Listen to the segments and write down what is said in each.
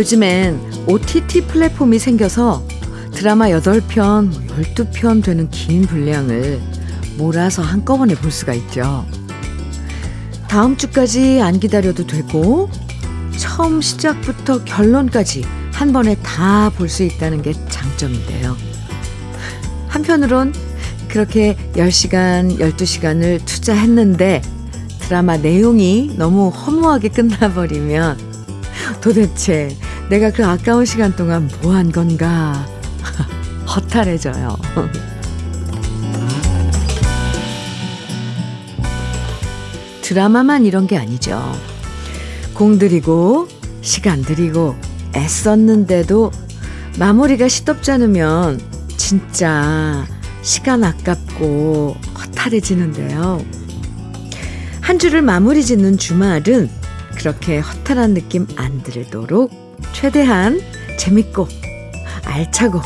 요즘엔 OTT 플랫폼이 생겨서 드라마 8편, 12편 되는 긴 분량을 몰아서 한꺼번에 볼 수가 있죠. 다음 주까지 안 기다려도 되고, 처음 시작부터 결론까지 한 번에 다 볼 수 있다는 게 장점인데요. 한편으론 그렇게 10시간, 12시간을 투자했는데 드라마 내용이 너무 허무하게 끝나버리면 도대체 내가 그 아까운 시간 동안 뭐 한 건가 허탈해져요. 드라마만 이런 게 아니죠. 공들이고 시간 들이고 애썼는데도 마무리가 시덥지 않으면 진짜 시간 아깝고 허탈해지는데요. 한 주를 마무리 짓는 주말은 그렇게 허탈한 느낌 안 들도록 최대한 재밌고 알차고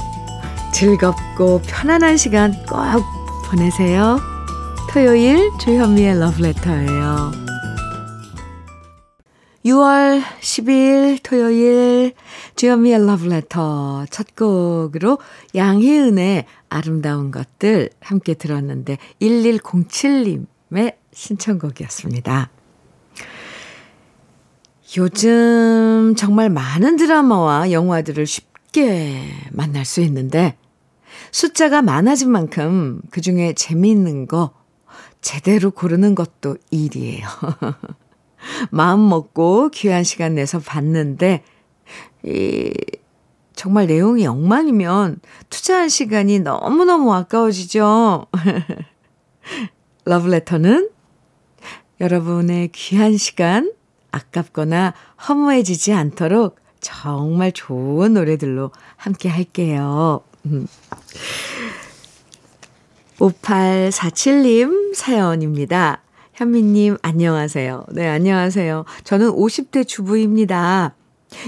즐겁고 편안한 시간 꼭 보내세요. 토요일 주현미의 러브레터예요. 6월 10일 토요일 주현미의 러브레터 첫 곡으로 양희은의 아름다운 것들 함께 들었는데 1107님의 신청곡이었습니다. 요즘 정말 많은 드라마와 영화들을 쉽게 만날 수 있는데 숫자가 많아진 만큼 그 중에 재미있는 거 제대로 고르는 것도 일이에요. 마음 먹고 귀한 시간 내서 봤는데, 이, 정말 내용이 엉망이면 투자한 시간이 너무너무 아까워지죠. 러브레터는 여러분의 귀한 시간 아깝거나 허무해지지 않도록 정말 좋은 노래들로 함께 할게요. 5847님 사연입니다. 현미님, 안녕하세요. 네, 안녕하세요. 저는 50대 주부입니다.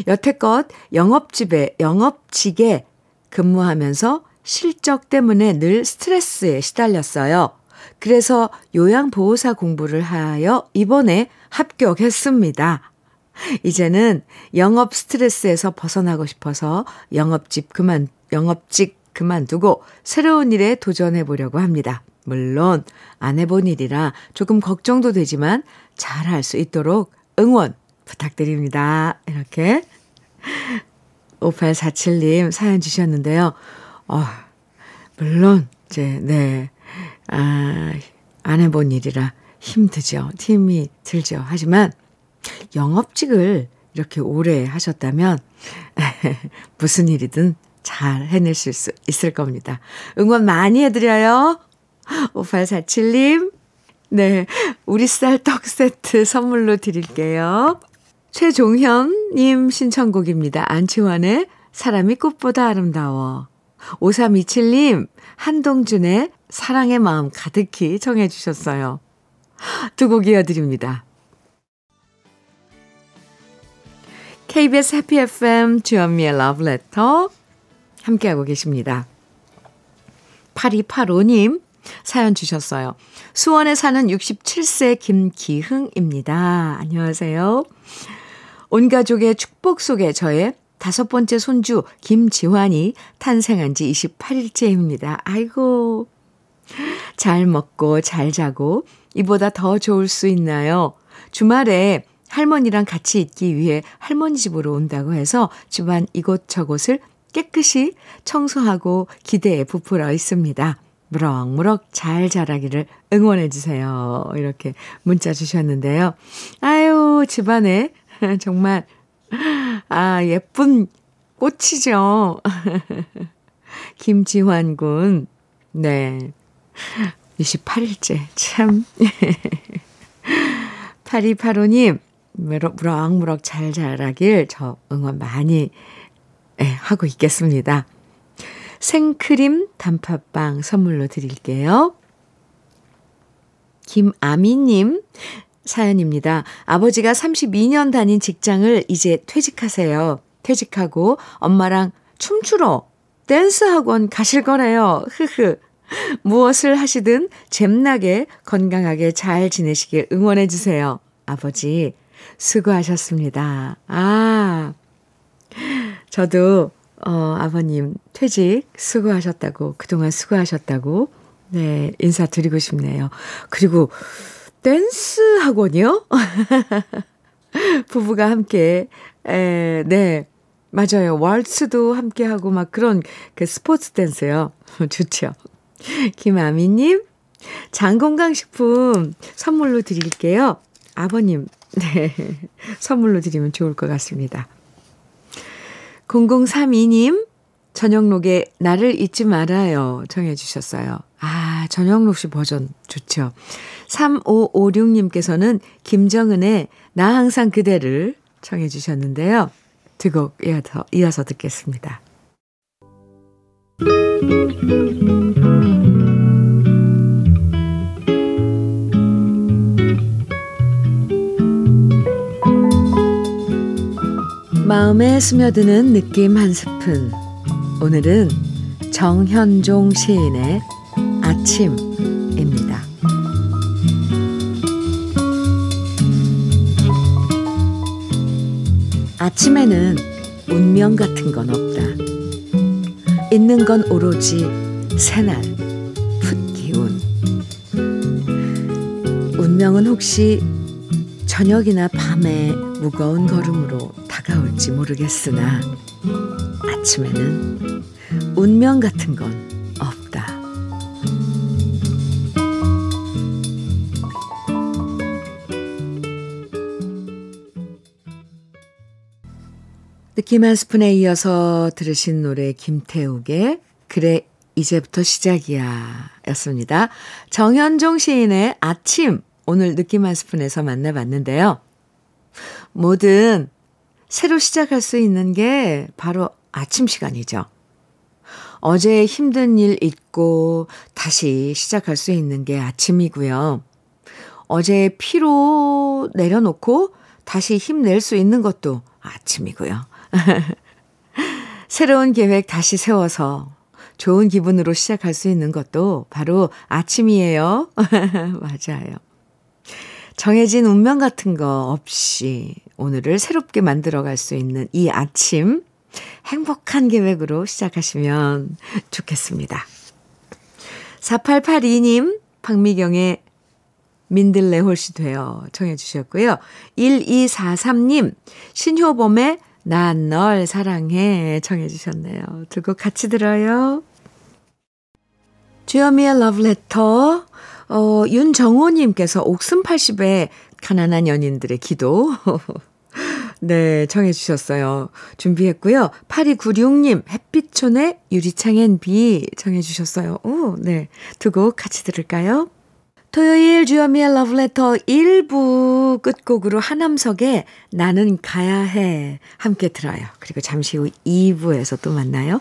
여태껏 영업집에, 영업직에 근무하면서 실적 때문에 늘 스트레스에 시달렸어요. 그래서 요양보호사 공부를 하여 이번에 합격했습니다. 이제는 영업 스트레스에서 벗어나고 싶어서 영업집 그만, 영업직 그만두고 새로운 일에 도전해 보려고 합니다. 물론 안 해본 일이라 조금 걱정도 되지만 잘 할 수 있도록 응원 부탁드립니다. 이렇게 5847님 사연 주셨는데요. 어, 물론 이제 네. 아, 안 해본 일이라 힘들죠. 힘이 들죠. 하지만 영업직을 이렇게 오래 하셨다면 무슨 일이든 잘 해내실 수 있을 겁니다. 응원 많이 해드려요. 5847님. 네. 우리 쌀 떡 세트 선물로 드릴게요. 최종현님 신청곡입니다. 안치환의 사람이 꽃보다 아름다워. 5327님, 한동준의 사랑의 마음 가득히 청해 주셨어요. 두 곡 이어드립니다. KBS 해피 FM 주현미의 러브레터 함께하고 계십니다. 8285님 사연 주셨어요. 수원에 사는 67세 김기흥입니다. 안녕하세요. 온 가족의 축복 속에 저의 다섯 번째 손주 김지환이 탄생한 지 28일째입니다. 아이고. 잘 먹고 잘 자고 이보다 더 좋을 수 있나요? 주말에 할머니랑 같이 있기 위해 할머니 집으로 온다고 해서 집안 이곳저곳을 깨끗이 청소하고 기대에 부풀어 있습니다. 무럭무럭 잘 자라기를 응원해 주세요. 이렇게 문자 주셨는데요. 아유, 집안에 정말 아, 예쁜 꽃이죠. 김지환 군. 네. 28일째. 참. 8285님, 무럭무럭 잘 자라길 저 응원 많이 예, 하고 있겠습니다. 생크림 단팥빵 선물로 드릴게요. 김아미님 사연입니다. 아버지가 32년 다닌 직장을 이제 퇴직하세요. 퇴직하고 엄마랑 춤추러 댄스 학원 가실 거래요. 흐흐. 무엇을 하시든 잼나게 건강하게 잘 지내시길 응원해 주세요. 아버지 수고하셨습니다. 아. 저도, 어, 아버님 퇴직 수고하셨다고, 그동안 수고하셨다고, 네, 인사드리고 싶네요. 그리고 댄스 학원이요? 부부가 함께, 에, 네, 맞아요. waltz도 함께 하고 막 그런 그 스포츠 댄스요. 좋죠. 김아미님, 장건강식품 선물로 드릴게요. 아버님, 네. 선물로 드리면 좋을 것 같습니다. 0032님, 전영록의 나를 잊지 말아요. 정해주셨어요. 아, 전영록 씨 버전 좋죠. 3556님께서는 김정은의 나 항상 그대를 청해주셨는데요. 두 곡 이어서, 이어서 듣겠습니다. 마음에 스며드는 느낌 한 스푼. 오늘은 정현종 시인의 아침입니다. 아침에는 운명 같은 건 없다. 있는 건 오로지 새날, 풋기운. 운명은 혹시 저녁이나 밤에 무거운 걸음으로 다가올지 모르겠으나 아침에는 운명 같은 건 없다. 느낌 한 스푼에 이어서 들으신 노래 김태욱의 그래 이제부터 시작이야 였습니다. 정현종 시인의 아침 오늘 느낌 한 스푼에서 만나봤는데요. 뭐든 새로 시작할 수 있는 게 바로 아침 시간이죠. 어제 힘든 일 잊고 다시 시작할 수 있는 게 아침이고요. 어제 피로 내려놓고 다시 힘낼 수 있는 것도 아침이고요. 새로운 계획 다시 세워서 좋은 기분으로 시작할 수 있는 것도 바로 아침이에요. 맞아요. 정해진 운명 같은 거 없이 오늘을 새롭게 만들어 갈 수 있는 이 아침, 행복한 계획으로 시작하시면 좋겠습니다. 4882님, 박미경의 민들레 홀씨 되어 청해 주셨고요. 1243님, 신효범의 난 널 사랑해 청해 주셨네요. 두 곡 같이 들어요. 주여미의 러브레터, 어, 윤정호님께서 옥슨 80에 가난한 연인들의 기도. 네, 청해 주셨어요. 준비했고요. 8296님, 햇빛촌의 유리창엔 비 청해 주셨어요. 오, 네. 두 곡 같이 들을까요? 토요일 주현미의 러브레터 1부 끝곡으로 하남석의 나는 가야 해 함께 들어요. 그리고 잠시 후 2부에서 또 만나요.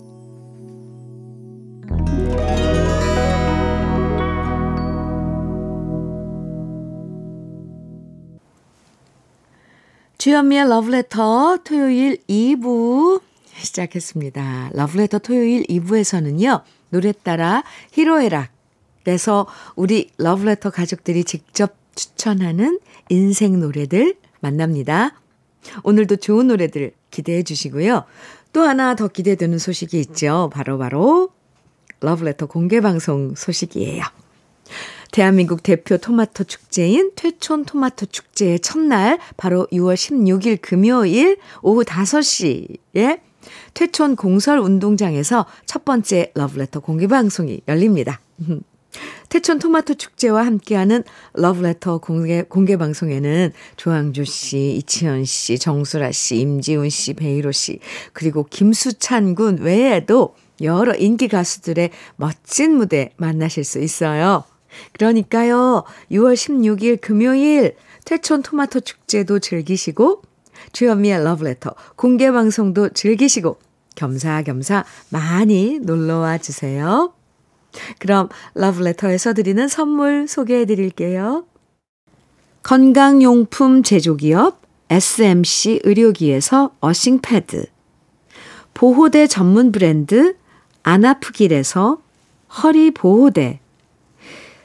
주현미의 러브레터 토요일 2부 시작했습니다. 러브레터 토요일 2부에서는요. 노래 따라 히로에락에서 우리 러브레터 가족들이 직접 추천하는 인생 노래들 만납니다. 오늘도 좋은 노래들 기대해 주시고요. 또 하나 더 기대되는 소식이 있죠. 바로바로 바로 러브레터 공개 방송 소식이에요. 대한민국 대표 토마토 축제인 퇴촌 토마토 축제의 첫날 바로 6월 16일 금요일 오후 5시에 퇴촌 공설 운동장에서 첫 번째 러브레터 공개 방송이 열립니다. 태촌 토마토 축제와 함께하는 러브레터 공개, 공개 방송에는 조항주 씨, 이치현 씨, 정수라 씨, 임지훈 씨, 베이로 씨, 그리고 김수찬 군 외에도 여러 인기 가수들의 멋진 무대 만나실 수 있어요. 그러니까요, 6월 16일 금요일 퇴촌 토마토 축제도 즐기시고, 주현미의 러브레터 공개 방송도 즐기시고, 겸사겸사 많이 놀러와 주세요. 그럼 러브레터에서 드리는 선물 소개해 드릴게요. 건강용품 제조기업 SMC 의료기에서 어싱패드 보호대 전문 브랜드 안아프길에서 허리보호대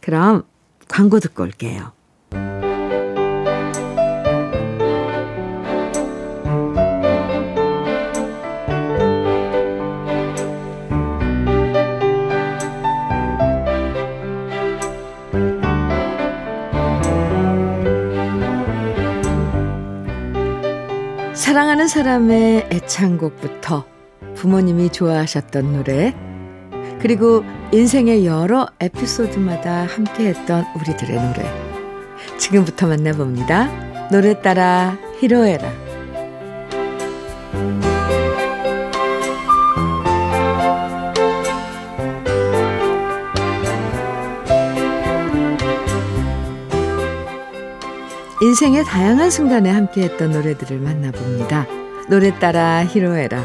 그럼 광고 듣고 올게요. 사랑하는 사람의 애창곡부터 부모님이 좋아하셨던 노래, 그리고 인생의 여러 에피소드마다 함께했던 우리들의 노래. 지금부터 만나봅니다. 노래 따라 히로에라. 인생의 다양한 순간에 함께했던 노래들을 만나봅니다. 노래 따라 히로에라.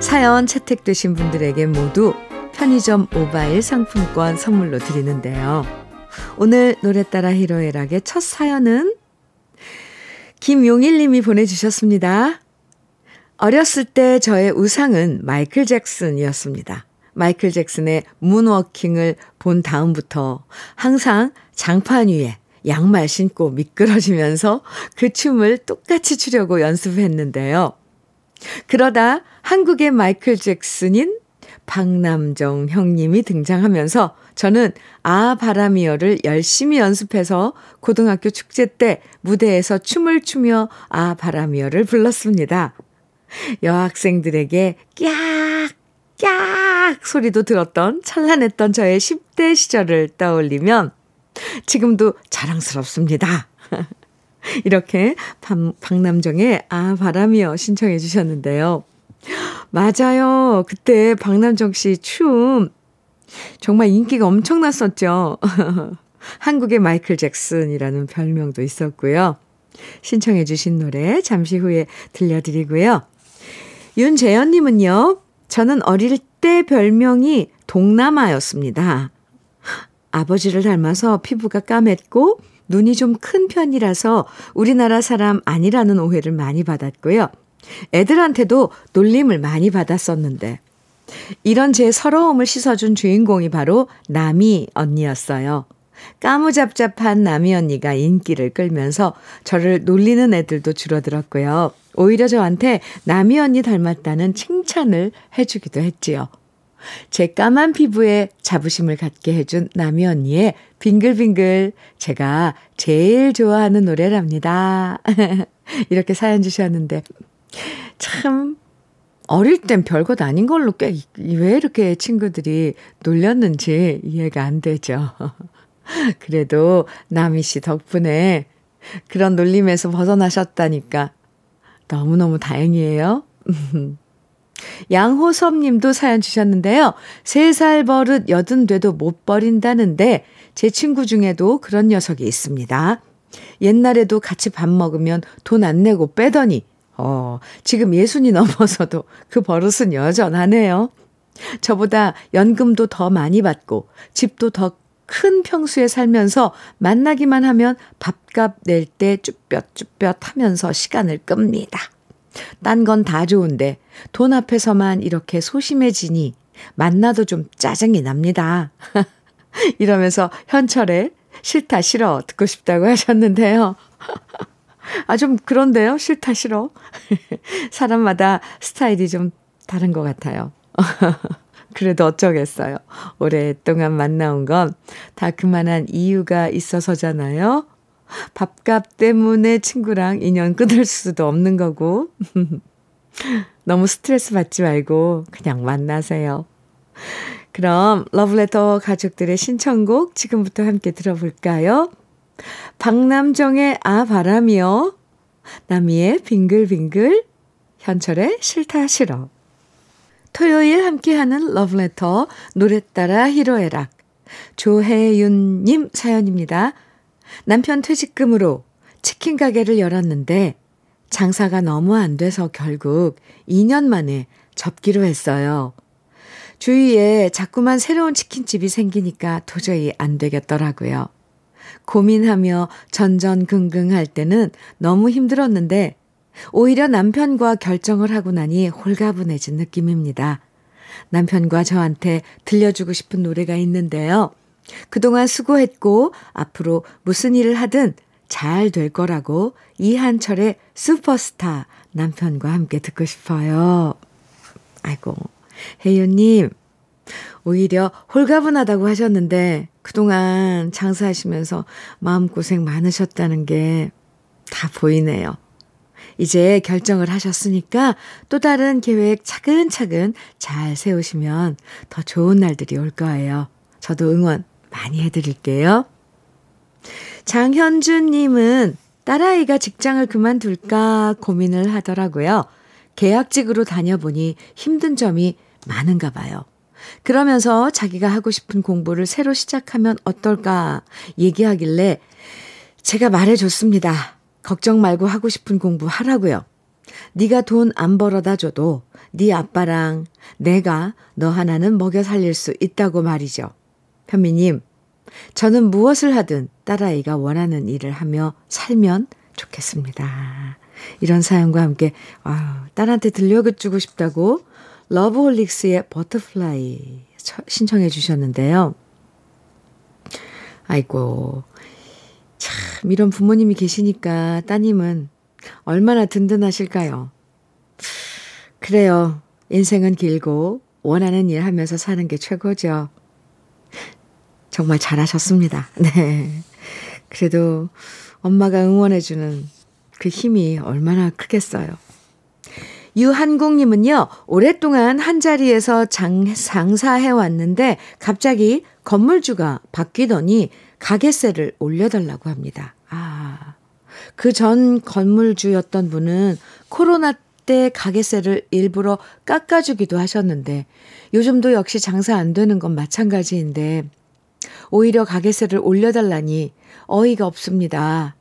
사연 채택되신 분들에게 모두 편의점 모바일 상품권 선물로 드리는데요. 오늘 노래 따라 히로에락의 첫 사연은 김용일 님이 보내주셨습니다. 어렸을 때 저의 우상은 마이클 잭슨이었습니다. 마이클 잭슨의 문워킹을 본 다음부터 항상 장판 위에 양말 신고 미끄러지면서 그 춤을 똑같이 추려고 연습했는데요. 그러다 한국의 마이클 잭슨인 박남정 형님이 등장하면서 저는 아 바람이여를 열심히 연습해서 고등학교 축제 때 무대에서 춤을 추며 아 바람이여를 불렀습니다. 여학생들에게 깍! 깍! 소리도 들었던 찬란했던 저의 10대 시절을 떠올리면 지금도 자랑스럽습니다. 이렇게 박, 박남정의 아 바람이여 신청해 주셨는데요. 맞아요. 그때 박남정 씨 춤 정말 인기가 엄청났었죠. 한국의 마이클 잭슨이라는 별명도 있었고요. 신청해 주신 노래 잠시 후에 들려드리고요. 윤재현님은요. 저는 어릴 때 별명이 동남아였습니다. 아버지를 닮아서 피부가 까맸고 눈이 좀 큰 편이라서 우리나라 사람 아니라는 오해를 많이 받았고요. 애들한테도 놀림을 많이 받았었는데, 이런 제 서러움을 씻어준 주인공이 바로 나미 언니였어요. 까무잡잡한 남이 언니가 인기를 끌면서 저를 놀리는 애들도 줄어들었고요. 오히려 저한테 남이 언니 닮았다는 칭찬을 해주기도 했지요. 제 까만 피부에 자부심을 갖게 해준 남이 언니의 빙글빙글 제가 제일 좋아하는 노래랍니다. 이렇게 사연 주셨는데 참 어릴 땐 별것 아닌 걸로 꽤 왜 이렇게 친구들이 놀렸는지 이해가 안 되죠. 그래도 남희 씨 덕분에 그런 놀림에서 벗어나셨다니까 너무너무 다행이에요. 양호섭 님도 사연 주셨는데요. 3살 버릇 여든 돼도 못 버린다는데 제 친구 중에도 그런 녀석이 있습니다. 옛날에도 같이 밥 먹으면 돈 안 내고 빼더니, 어, 지금 예순이 넘어서도 그 버릇은 여전하네요. 저보다 연금도 더 많이 받고, 집도 더 큰 평수에 살면서 만나기만 하면 밥값 낼 때 쭈뼛쭈뼛 하면서 시간을 끕니다. 딴 건 다 좋은데 돈 앞에서만 이렇게 소심해지니 만나도 좀 짜증이 납니다. 이러면서 현철의 싫다 싫어 듣고 싶다고 하셨는데요. 아, 좀 그런데요? 싫다 싫어. 사람마다 스타일이 좀 다른 것 같아요. 그래도 어쩌겠어요. 오랫동안 만나온 건 다 그만한 이유가 있어서잖아요. 밥값 때문에 친구랑 인연 끊을 수도 없는 거고. 너무 스트레스 받지 말고 그냥 만나세요. 그럼 러브레터 가족들의 신청곡 지금부터 함께 들어볼까요? 박남정의 아 바람이요. 남이의 빙글빙글. 현철의 싫다 싫어. 토요일 함께하는 러브레터 노래 따라 히로에락. 조혜윤님 사연입니다. 남편 퇴직금으로 치킨 가게를 열었는데 장사가 너무 안 돼서 결국 2년 만에 접기로 했어요. 주위에 자꾸만 새로운 치킨집이 생기니까 도저히 안 되겠더라고요. 고민하며 전전긍긍할 때는 너무 힘들었는데 오히려 남편과 결정을 하고 나니 홀가분해진 느낌입니다. 남편과 저한테 들려주고 싶은 노래가 있는데요. 그동안 수고했고 앞으로 무슨 일을 하든 잘 될 거라고 이한철의 슈퍼스타 남편과 함께 듣고 싶어요. 아이고, 혜윤님, 오히려 홀가분하다고 하셨는데 그동안 장사하시면서 마음고생 많으셨다는 게 다 보이네요. 이제 결정을 하셨으니까 또 다른 계획 차근차근 잘 세우시면 더 좋은 날들이 올 거예요. 저도 응원 많이 해드릴게요. 장현주님은 딸아이가 직장을 그만둘까 고민을 하더라고요. 계약직으로 다녀보니 힘든 점이 많은가 봐요. 그러면서 자기가 하고 싶은 공부를 새로 시작하면 어떨까 얘기하길래 제가 말해줬습니다. 걱정 말고 하고 싶은 공부 하라고요. 네가 돈 안 벌어다 줘도 네 아빠랑 내가 너 하나는 먹여 살릴 수 있다고 말이죠. 현미님, 저는 무엇을 하든 딸아이가 원하는 일을 하며 살면 좋겠습니다. 이런 사연과 함께, 아 딸한테 들려주고 싶다고 러브홀릭스의 버터플라이 신청해 주셨는데요. 아이고, 참, 이런 부모님이 계시니까 따님은 얼마나 든든하실까요? 그래요. 인생은 길고 원하는 일 하면서 사는 게 최고죠. 정말 잘하셨습니다. 네. 그래도 엄마가 응원해주는 그 힘이 얼마나 크겠어요. 유한국님은요, 오랫동안 한 자리에서 장, 장사해 왔는데 갑자기 건물주가 바뀌더니 가게세를 올려달라고 합니다. 아, 그 전 건물주였던 분은 코로나 때 가게세를 일부러 깎아주기도 하셨는데 요즘도 역시 장사 안 되는 건 마찬가지인데 오히려 가게세를 올려달라니 어이가 없습니다.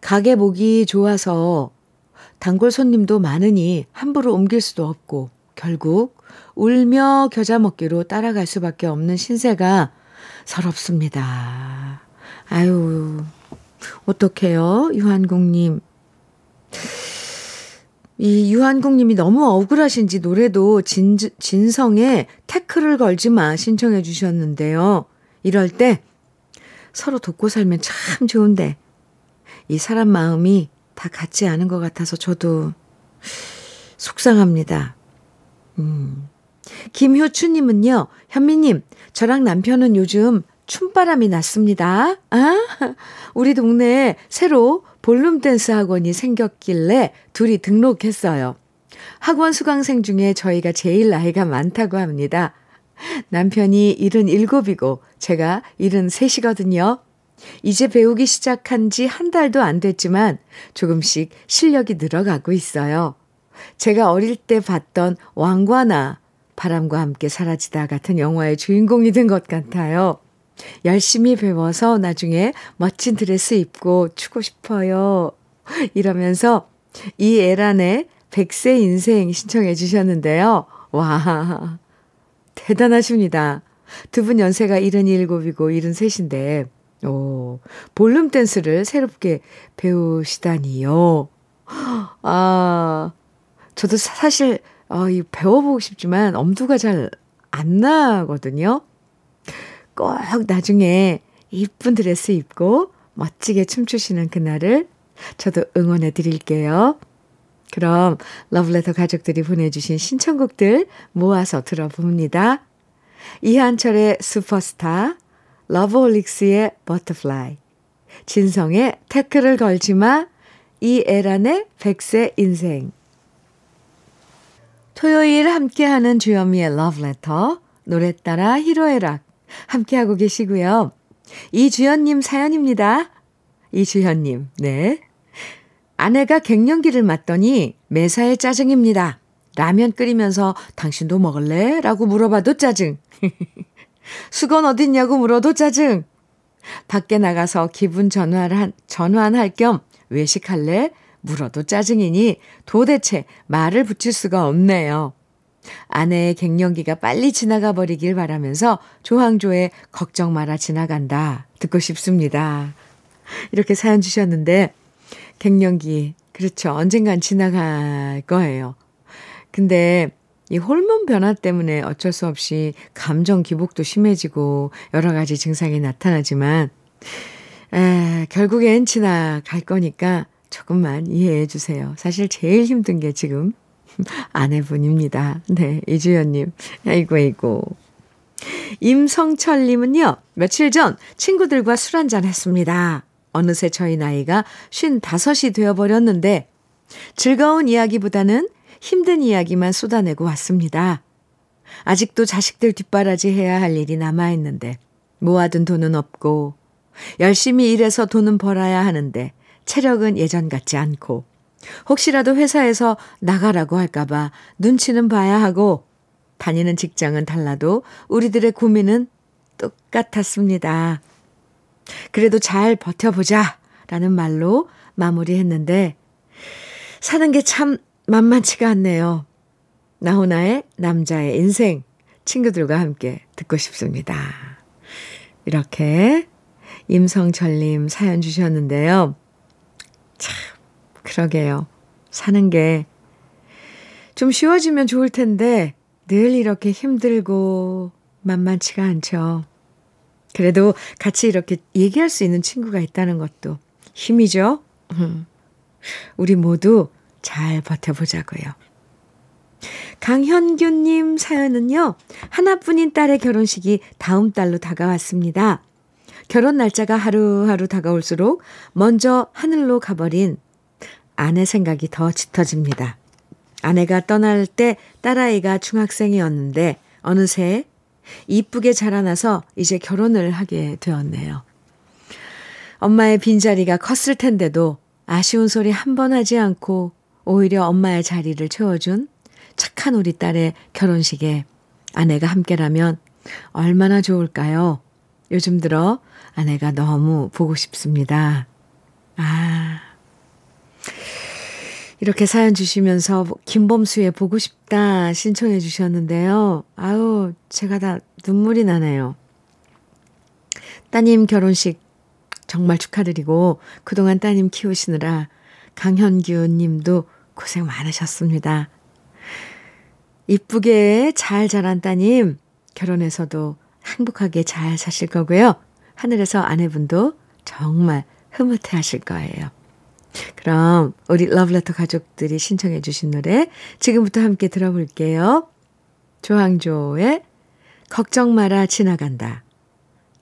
가게 보기 좋아서 단골 손님도 많으니 함부로 옮길 수도 없고 결국 울며 겨자 먹기로 따라갈 수밖에 없는 신세가 서럽습니다. 아유, 어떡해요, 유한국님. 이 유한국님이 너무 억울하신지 노래도 진, 진성의 태클을 걸지 마 신청해 주셨는데요. 이럴 때 서로 돕고 살면 참 좋은데, 이 사람 마음이 다 같지 않은 것 같아서 저도 속상합니다. 음. 김효추님은요, 현미님, 저랑 남편은 요즘 춤바람이 났습니다. 아, 우리 동네에 새로 볼룸 댄스 학원이 생겼길래 둘이 등록했어요. 학원 수강생 중에 저희가 제일 나이가 많다고 합니다. 남편이 77이고 제가 73이거든요. 이제 배우기 시작한 지 한 달도 안 됐지만 조금씩 실력이 늘어가고 있어요. 제가 어릴 때 봤던 왕과나 바람과 함께 사라지다 같은 영화의 주인공이 된 것 같아요. 열심히 배워서 나중에 멋진 드레스 입고 추고 싶어요. 이러면서 이 에란의 백세 인생 신청해 주셨는데요. 와, 대단하십니다. 두 분 연세가 77이고 73인데, 오, 볼룸 댄스를 새롭게 배우시다니요. 아, 저도 사실, 어, 이 배워보고 싶지만 엄두가 잘 안 나거든요. 꼭 나중에 이쁜 드레스 입고 멋지게 춤추시는 그날을 저도 응원해 드릴게요. 그럼 러브레터 가족들이 보내주신 신청곡들 모아서 들어봅니다. 이한철의 슈퍼스타, 러브홀릭스의 버터플라이, 진성의 태클을 걸지마, 이애란의 백세 인생. 토요일 함께하는 주현미의 러브레터, 노래 따라 히로에락 함께하고 계시고요. 이주연님 사연입니다. 이주현님, 네. 아내가 갱년기를 맞더니 매사에 짜증입니다. 라면 끓이면서 당신도 먹을래? 라고 물어봐도 짜증. 수건 어딨냐고 물어도 짜증. 밖에 나가서 기분 전환, 전환할 겸 외식할래? 물어도 짜증이니 도대체 말을 붙일 수가 없네요. 아내의 갱년기가 빨리 지나가 버리길 바라면서 조항조의 걱정 마라 지나간다 듣고 싶습니다. 이렇게 사연 주셨는데 갱년기 그렇죠. 언젠간 지나갈 거예요. 근데 이 호르몬 변화 때문에 어쩔 수 없이 감정 기복도 심해지고 여러 가지 증상이 나타나지만 에, 결국엔 지나갈 거니까 조금만 이해해 주세요. 사실 제일 힘든 게 지금 아내분입니다. 네, 이주연님. 아이고, 아이고. 임성철님은요, 며칠 전 친구들과 술 한잔 했습니다. 어느새 저희 나이가 55이 되어버렸는데, 즐거운 이야기보다는 힘든 이야기만 쏟아내고 왔습니다. 아직도 자식들 뒷바라지 해야 할 일이 남아있는데, 모아둔 돈은 없고, 열심히 일해서 돈은 벌어야 하는데, 체력은 예전 같지 않고, 혹시라도 회사에서 나가라고 할까봐 눈치는 봐야 하고 다니는 직장은 달라도 우리들의 고민은 똑같았습니다. 그래도 잘 버텨보자 라는 말로 마무리했는데 사는 게 참 만만치가 않네요. 나훈아의 남자의 인생 친구들과 함께 듣고 싶습니다. 이렇게 임성철님 사연 주셨는데요. 참 그러게요. 사는 게 좀 쉬워지면 좋을 텐데 늘 이렇게 힘들고 만만치가 않죠. 그래도 같이 이렇게 얘기할 수 있는 친구가 있다는 것도 힘이죠. 우리 모두 잘 버텨보자고요. 강현규님 사연은요, 하나뿐인 딸의 결혼식이 다음 달로 다가왔습니다. 결혼 날짜가 하루하루 다가올수록 먼저 하늘로 가버린 아내 생각이 더 짙어집니다. 아내가 떠날 때 딸아이가 중학생이었는데 어느새 이쁘게 자라나서 이제 결혼을 하게 되었네요. 엄마의 빈자리가 컸을 텐데도 아쉬운 소리 한 번 하지 않고 오히려 엄마의 자리를 채워준 착한 우리 딸의 결혼식에 아내가 함께라면 얼마나 좋을까요? 요즘 들어 아내가 너무 보고 싶습니다. 아, 이렇게 사연 주시면서 김범수의 보고 싶다 신청해 주셨는데요. 아유, 제가 다 눈물이 나네요. 따님 결혼식 정말 축하드리고 그동안 따님 키우시느라 강현규 님도 고생 많으셨습니다. 이쁘게 잘 자란 따님 결혼해서도 행복하게 잘 사실 거고요. 하늘에서 아내분도 정말 흐뭇해 하실 거예요. 그럼 우리 러브레터 가족들이 신청해 주신 노래 지금부터 함께 들어볼게요. 조항조의 걱정 마라 지나간다.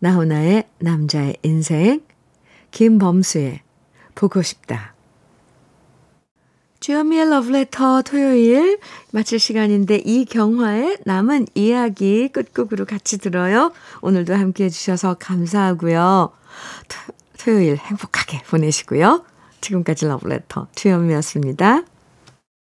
나훈아의 남자의 인생, 김범수의 보고 싶다. 주현미의 러브레터 토요일 마칠 시간인데 이경화의 남은 이야기 끝곡으로 같이 들어요. 오늘도 함께 해 주셔서 감사하고요. 토, 토요일 행복하게 보내시고요. 지금까지 러브레터 주현미였습니다.